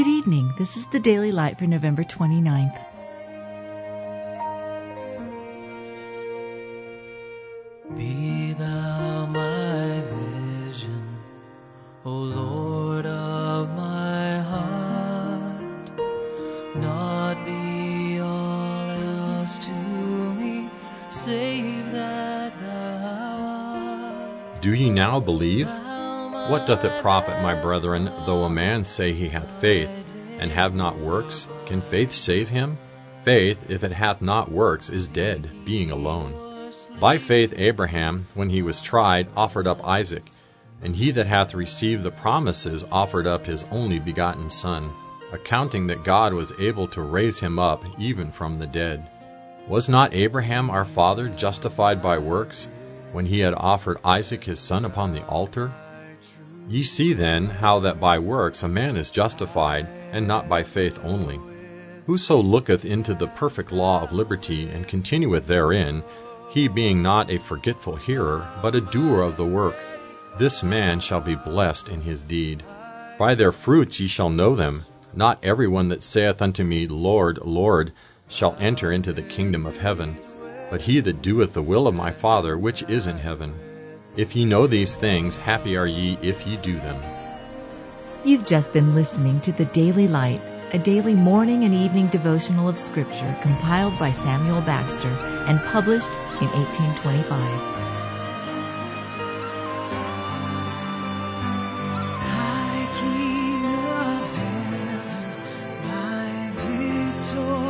Good evening. This is the Daily Light for November 29th. Be thou my vision, O Lord of my heart, not be all else to me, save that thou art. Do ye now believe? What doth it profit, my brethren, though a man say he hath faith, and have not works? Can faith save him? Faith, if it hath not works, is dead, being alone. By faith Abraham, when he was tried, offered up Isaac, and he that hath received the promises offered up his only begotten Son, accounting that God was able to raise him up even from the dead. Was not Abraham our father justified by works, when he had offered Isaac his son upon the altar? Ye see then how that by works a man is justified, and not by faith only. Whoso looketh into the perfect law of liberty, and continueth therein, he being not a forgetful hearer, but a doer of the work, this man shall be blessed in his deed. By their fruits ye shall know them. Not every one that saith unto me, Lord, Lord, shall enter into the kingdom of heaven, but he that doeth the will of my Father which is in heaven. If ye know these things, happy are ye if ye do them. You've just been listening to the Daily Light, a daily morning and evening devotional of Scripture compiled by Samuel Bagster and published in 1825. High King of heaven, my victory